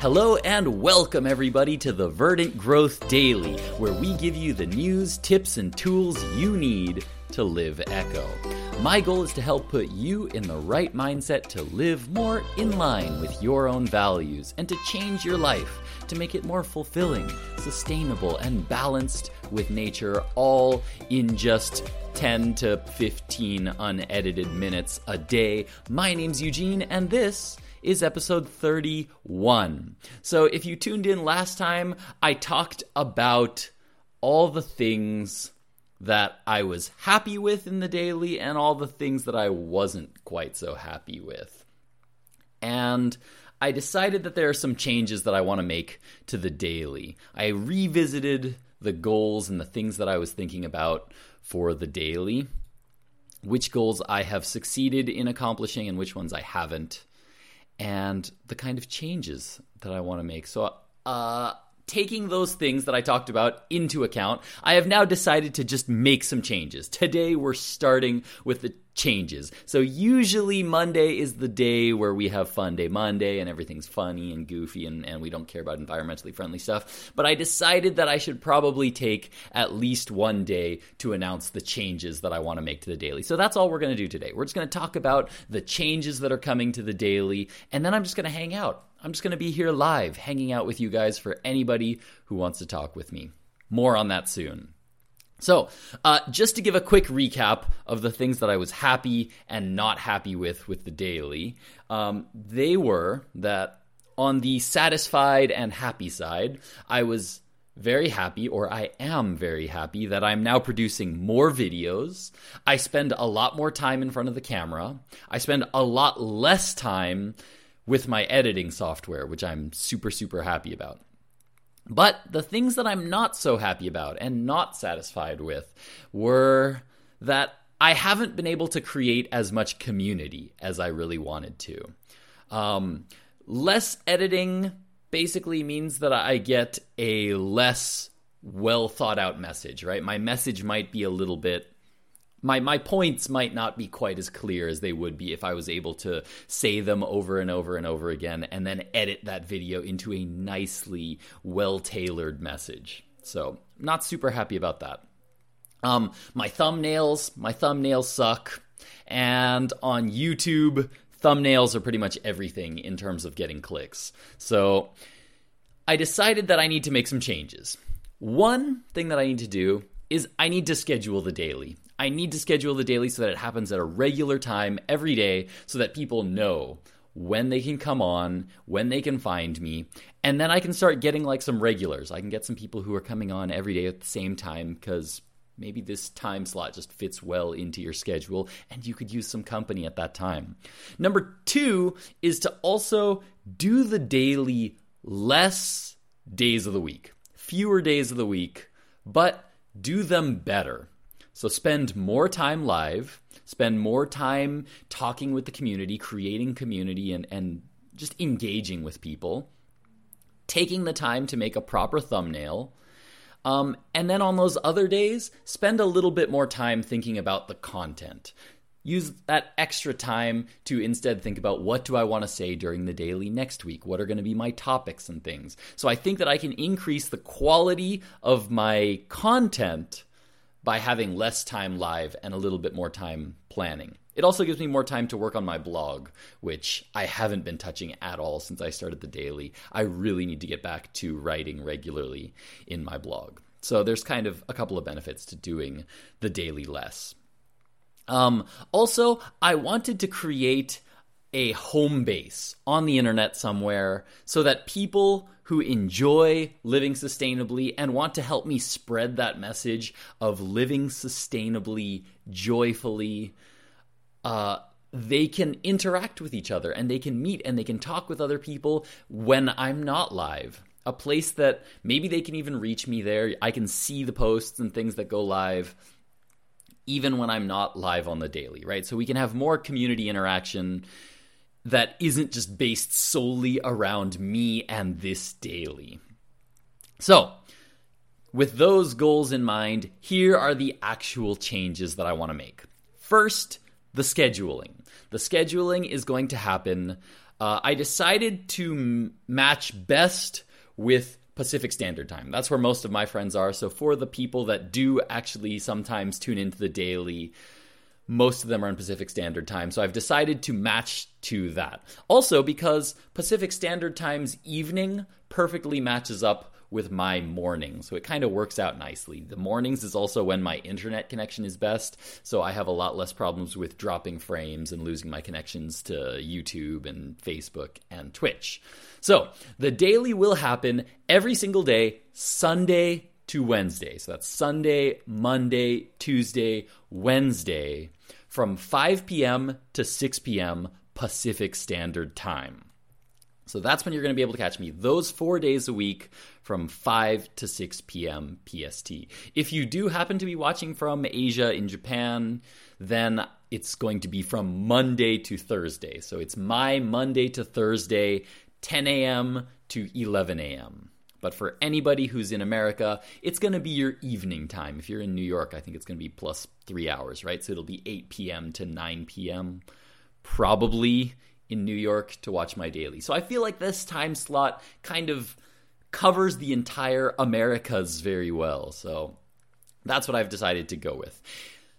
Hello and welcome everybody to the Verdant Growth Daily, where we give you the news, tips, and tools you need to live Eco. My goal is to help put you in the right mindset to live more in line with your own values and to change your life to make it more fulfilling, sustainable, and balanced with nature, all in just 10 to 15 unedited minutes a day. My name's Eugene, and this is episode 31. So, if you tuned in last time, I talked about all the things that I was happy with in the daily and all the things that I wasn't quite so happy with. And I decided that there are some changes that I want to make to the daily. I revisited the goals and the things that I was thinking about for the daily, which goals I have succeeded in accomplishing and which ones I haven't, and the kind of changes that I want to make. So, uh, taking those things that I talked about into account, I have now decided to just make some changes. Today, we're starting with the changes. So, usually, Monday is the day where we have Fun Day Monday and everything's funny and goofy and, and we don't care about environmentally friendly stuff. But I decided that I should probably take at least one day to announce the changes that I want to make to the daily. So, that's all we're going to do today. We're just going to talk about the changes that are coming to the daily, and then I'm just going to hang out. I'm just going to be here live, hanging out with you guys for anybody who wants to talk with me. More on that soon. So, uh, just to give a quick recap of the things that I was happy and not happy with with the daily, um, they were that on the satisfied and happy side, I was very happy, or I am very happy, that I'm now producing more videos. I spend a lot more time in front of the camera. I spend a lot less time with my editing software, which I'm super, super happy about. But the things that I'm not so happy about and not satisfied with were that I haven't been able to create as much community as I really wanted to. Um, less editing basically means that I get a less well thought out message, right? My message might be a little bit my my points might not be quite as clear as they would be if I was able to say them over and over and over again and then edit that video into a nicely well-tailored message. So, not super happy about that. Um, my thumbnails, my thumbnails suck. And on YouTube, thumbnails are pretty much everything in terms of getting clicks. So, I decided that I need to make some changes. One thing that I need to do is I need to schedule the daily. I need to schedule the daily so that it happens at a regular time every day so that people know when they can come on, when they can find me, and then I can start getting like some regulars. I can get some people who are coming on every day at the same time because maybe this time slot just fits well into your schedule and you could use some company at that time. Number two is to also do the daily less days of the week, fewer days of the week, but do them better. So spend more time live, spend more time talking with the community, creating community, and, and just engaging with people, taking the time to make a proper thumbnail. Um, and then on those other days, spend a little bit more time thinking about the content. Use that extra time to instead think about what do I want to say during the daily next week? What are going to be my topics and things? So I think that I can increase the quality of my content by having less time live and a little bit more time planning. It also gives me more time to work on my blog, which I haven't been touching at all since I started the daily. I really need to get back to writing regularly in my blog. So there's kind of a couple of benefits to doing the daily less. Um, also, I wanted to create a home base on the internet somewhere so that people who enjoy living sustainably and want to help me spread that message of living sustainably, joyfully, uh, they can interact with each other and they can meet and they can talk with other people when I'm not live. A place that maybe they can even reach me there. I can see the posts and things that go live even when I'm not live on the daily, right? So we can have more community interaction that isn't just based solely around me and this daily. So, with those goals in mind, here are the actual changes that I want to make. First, the scheduling. The scheduling is going to happen. Uh, I decided to m- match best with Pacific Standard Time. That's where most of my friends are. So for the people that do actually sometimes tune into the daily, most of them are in Pacific Standard Time. So I've decided to match to that. Also, because Pacific Standard Time's evening perfectly matches up with my morning. So it kind of works out nicely. The mornings is also when my internet connection is best. So I have a lot less problems with dropping frames and losing my connections to YouTube and Facebook and Twitch. So the daily will happen every single day, Sunday to Wednesday. So that's Sunday, Monday, Tuesday, Wednesday from 5 p.m. to 6 p.m. Pacific Standard Time. So that's when you're going to be able to catch me those four days a week from 5 to 6 p.m. PST. If you do happen to be watching from Asia in Japan, then it's going to be from Monday to Thursday. So it's my Monday to Thursday, 10 a.m. to 11 a.m. But for anybody who's in America, it's going to be your evening time. If you're in New York, I think it's going to be plus three hours, right? So it'll be 8 p.m. to 9 p.m. Probably in New York to watch my daily. So I feel like this time slot kind of covers the entire Americas very well. So that's what I've decided to go with.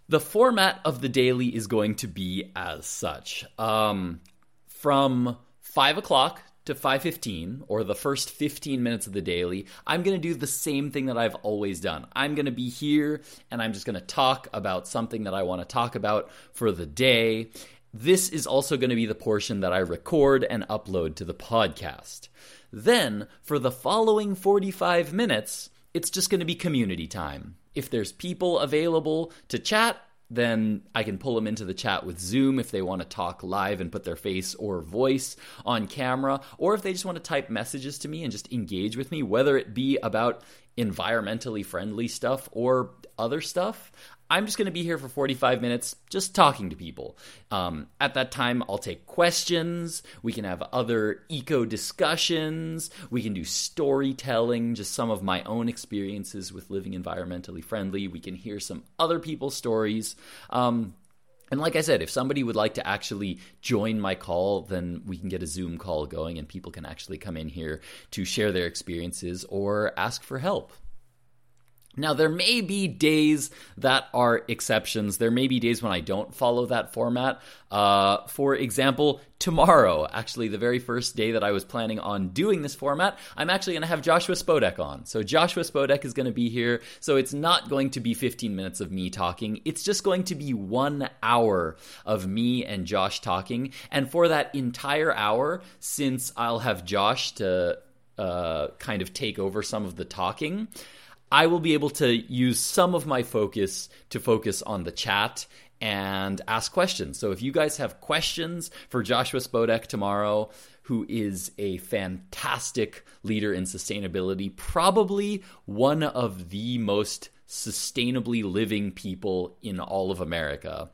The format of the daily is going to be as such. Um, from 5 o'clock to 5:15 or the first 15 minutes of the daily, I'm going to do the same thing that I've always done. I'm going to be here and I'm just going to talk about something that I want to talk about for the day this is also going to be the portion that I record and upload to the podcast. Then, for the following 45 minutes, it's just going to be community time. If there's people available to chat, then I can pull them into the chat with Zoom if they want to talk live and put their face or voice on camera, or if they just want to type messages to me and just engage with me, whether it be about environmentally friendly stuff or other stuff. I'm just going to be here for 45 minutes just talking to people. Um, at that time, I'll take questions. We can have other eco discussions. We can do storytelling, just some of my own experiences with living environmentally friendly. We can hear some other people's stories. Um, and like I said, if somebody would like to actually join my call, then we can get a Zoom call going and people can actually come in here to share their experiences or ask for help. Now, there may be days that are exceptions. There may be days when I don't follow that format. Uh, for example, tomorrow, actually, the very first day that I was planning on doing this format, I'm actually going to have Joshua Spodek on. So, Joshua Spodek is going to be here. So, it's not going to be 15 minutes of me talking. It's just going to be one hour of me and Josh talking. And for that entire hour, since I'll have Josh to uh, kind of take over some of the talking, I will be able to use some of my focus to focus on the chat and ask questions. So if you guys have questions for Joshua Spodek tomorrow, who is a fantastic leader in sustainability, probably one of the most sustainably living people in all of America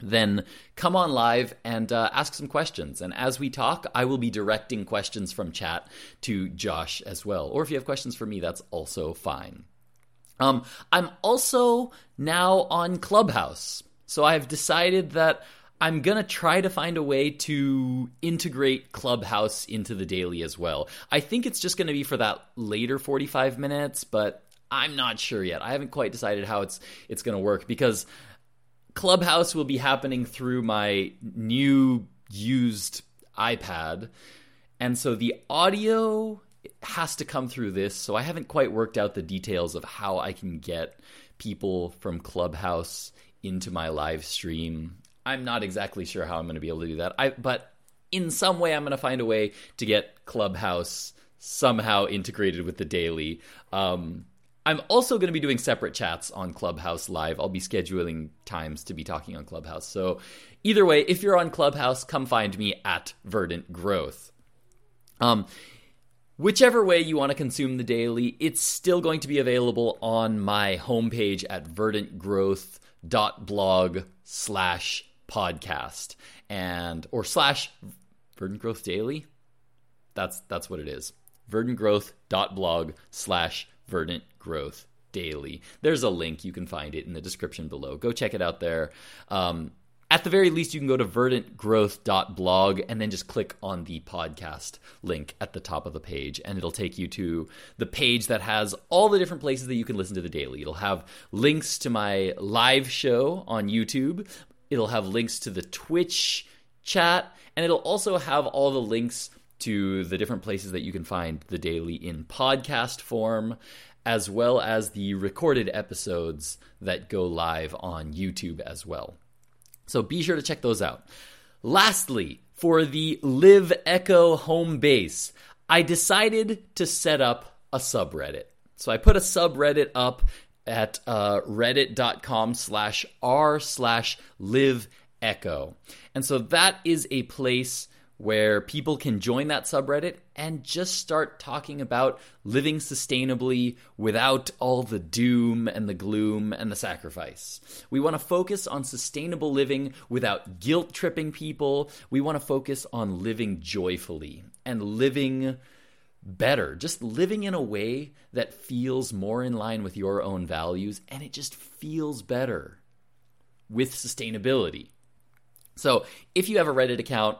then come on live and uh, ask some questions. And as we talk, I will be directing questions from chat to Josh as well. Or if you have questions for me, that's also fine. Um, I'm also now on Clubhouse. So I've decided that I'm going to try to find a way to integrate Clubhouse into the daily as well. I think it's just going to be for that later 45 minutes, but I'm not sure yet. I haven't quite decided how it's it's going to work because Clubhouse will be happening through my new used iPad. And so the audio has to come through this. So I haven't quite worked out the details of how I can get people from Clubhouse into my live stream. I'm not exactly sure how I'm going to be able to do that. I but in some way I'm going to find a way to get Clubhouse somehow integrated with the daily. Um, I'm also going to be doing separate chats on Clubhouse Live. I'll be scheduling times to be talking on Clubhouse. So, either way, if you're on Clubhouse, come find me at Verdant Growth. Um, whichever way you want to consume the daily, it's still going to be available on my homepage at verdantgrowth.blog slash podcast and or slash verdant growth daily. That's that's what it is. verdantgrowth.blog slash verdant growth daily. There's a link. You can find it in the description below. Go check it out there. Um, at the very least, you can go to verdantgrowth.blog and then just click on the podcast link at the top of the page, and it'll take you to the page that has all the different places that you can listen to the daily. It'll have links to my live show on YouTube, it'll have links to the Twitch chat, and it'll also have all the links to the different places that you can find the daily in podcast form, as well as the recorded episodes that go live on YouTube as well. So be sure to check those out. Lastly, for the Live Eco home base, I decided to set up a subreddit. So I put a subreddit up at uh, reddit.com slash r slash live eco. And so that is a place where people can join that subreddit and just start talking about living sustainably without all the doom and the gloom and the sacrifice. We want to focus on sustainable living without guilt tripping people. We want to focus on living joyfully and living better, just living in a way that feels more in line with your own values and it just feels better with sustainability. So, if you have a Reddit account,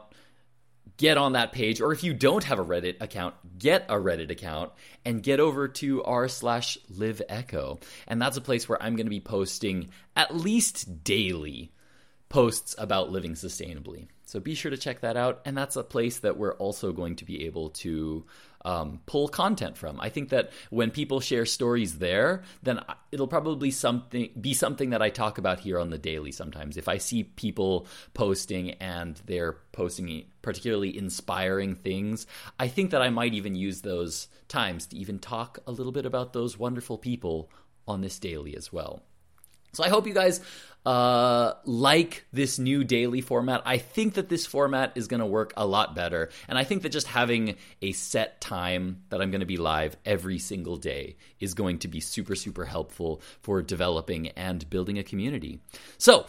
get on that page. Or if you don't have a Reddit account, get a Reddit account and get over to r slash live eco. And that's a place where I'm going to be posting at least daily posts about living sustainably. So be sure to check that out. And that's a place that we're also going to be able to um, pull content from. I think that when people share stories there, then it'll probably something be something that I talk about here on the daily. Sometimes, if I see people posting and they're posting particularly inspiring things, I think that I might even use those times to even talk a little bit about those wonderful people on this daily as well. So I hope you guys uh, like this new daily format. I think that this format is going to work a lot better. And I think that just having a set time that I'm going to be live every single day is going to be super, super helpful for developing and building a community. So,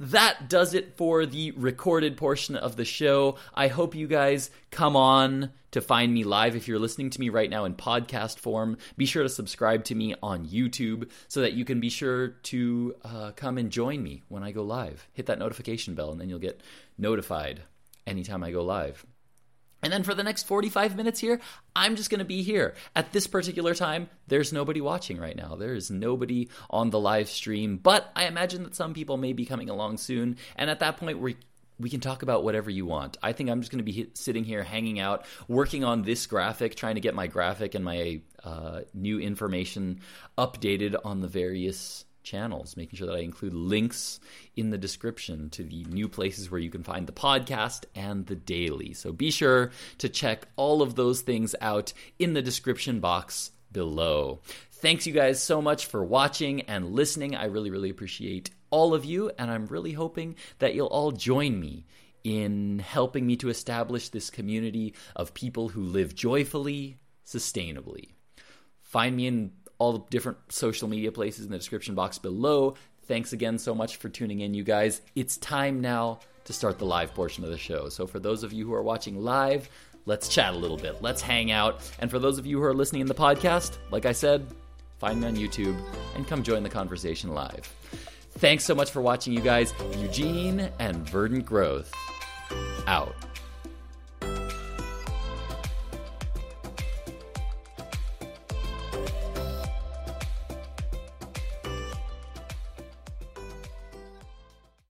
that does it for the recorded portion of the show. I hope you guys come on to find me live. If you're listening to me right now in podcast form, be sure to subscribe to me on YouTube so that you can be sure to uh, come and join me when I go live. Hit that notification bell, and then you'll get notified anytime I go live. And then for the next 45 minutes here, I'm just going to be here. At this particular time, there's nobody watching right now. There is nobody on the live stream, but I imagine that some people may be coming along soon. And at that point, we we can talk about whatever you want. I think I'm just going to be sitting here, hanging out, working on this graphic, trying to get my graphic and my uh, new information updated on the various channels, making sure that I include links in the description to the new places where you can find the podcast and the daily. So be sure to check all of those things out in the description box below. Thanks, you guys, so much for watching and listening. I really, really appreciate all of you, and I'm really hoping that you'll all join me in helping me to establish this community of people who live joyfully, sustainably. Find me in all the different social media places in the description box below. Thanks again so much for tuning in, you guys. It's time now to start the live portion of the show. So, for those of you who are watching live, let's chat a little bit. Let's hang out. And for those of you who are listening in the podcast, like I said, find me on YouTube and come join the conversation live. Thanks so much for watching, you guys. Eugene and Verdant Growth out.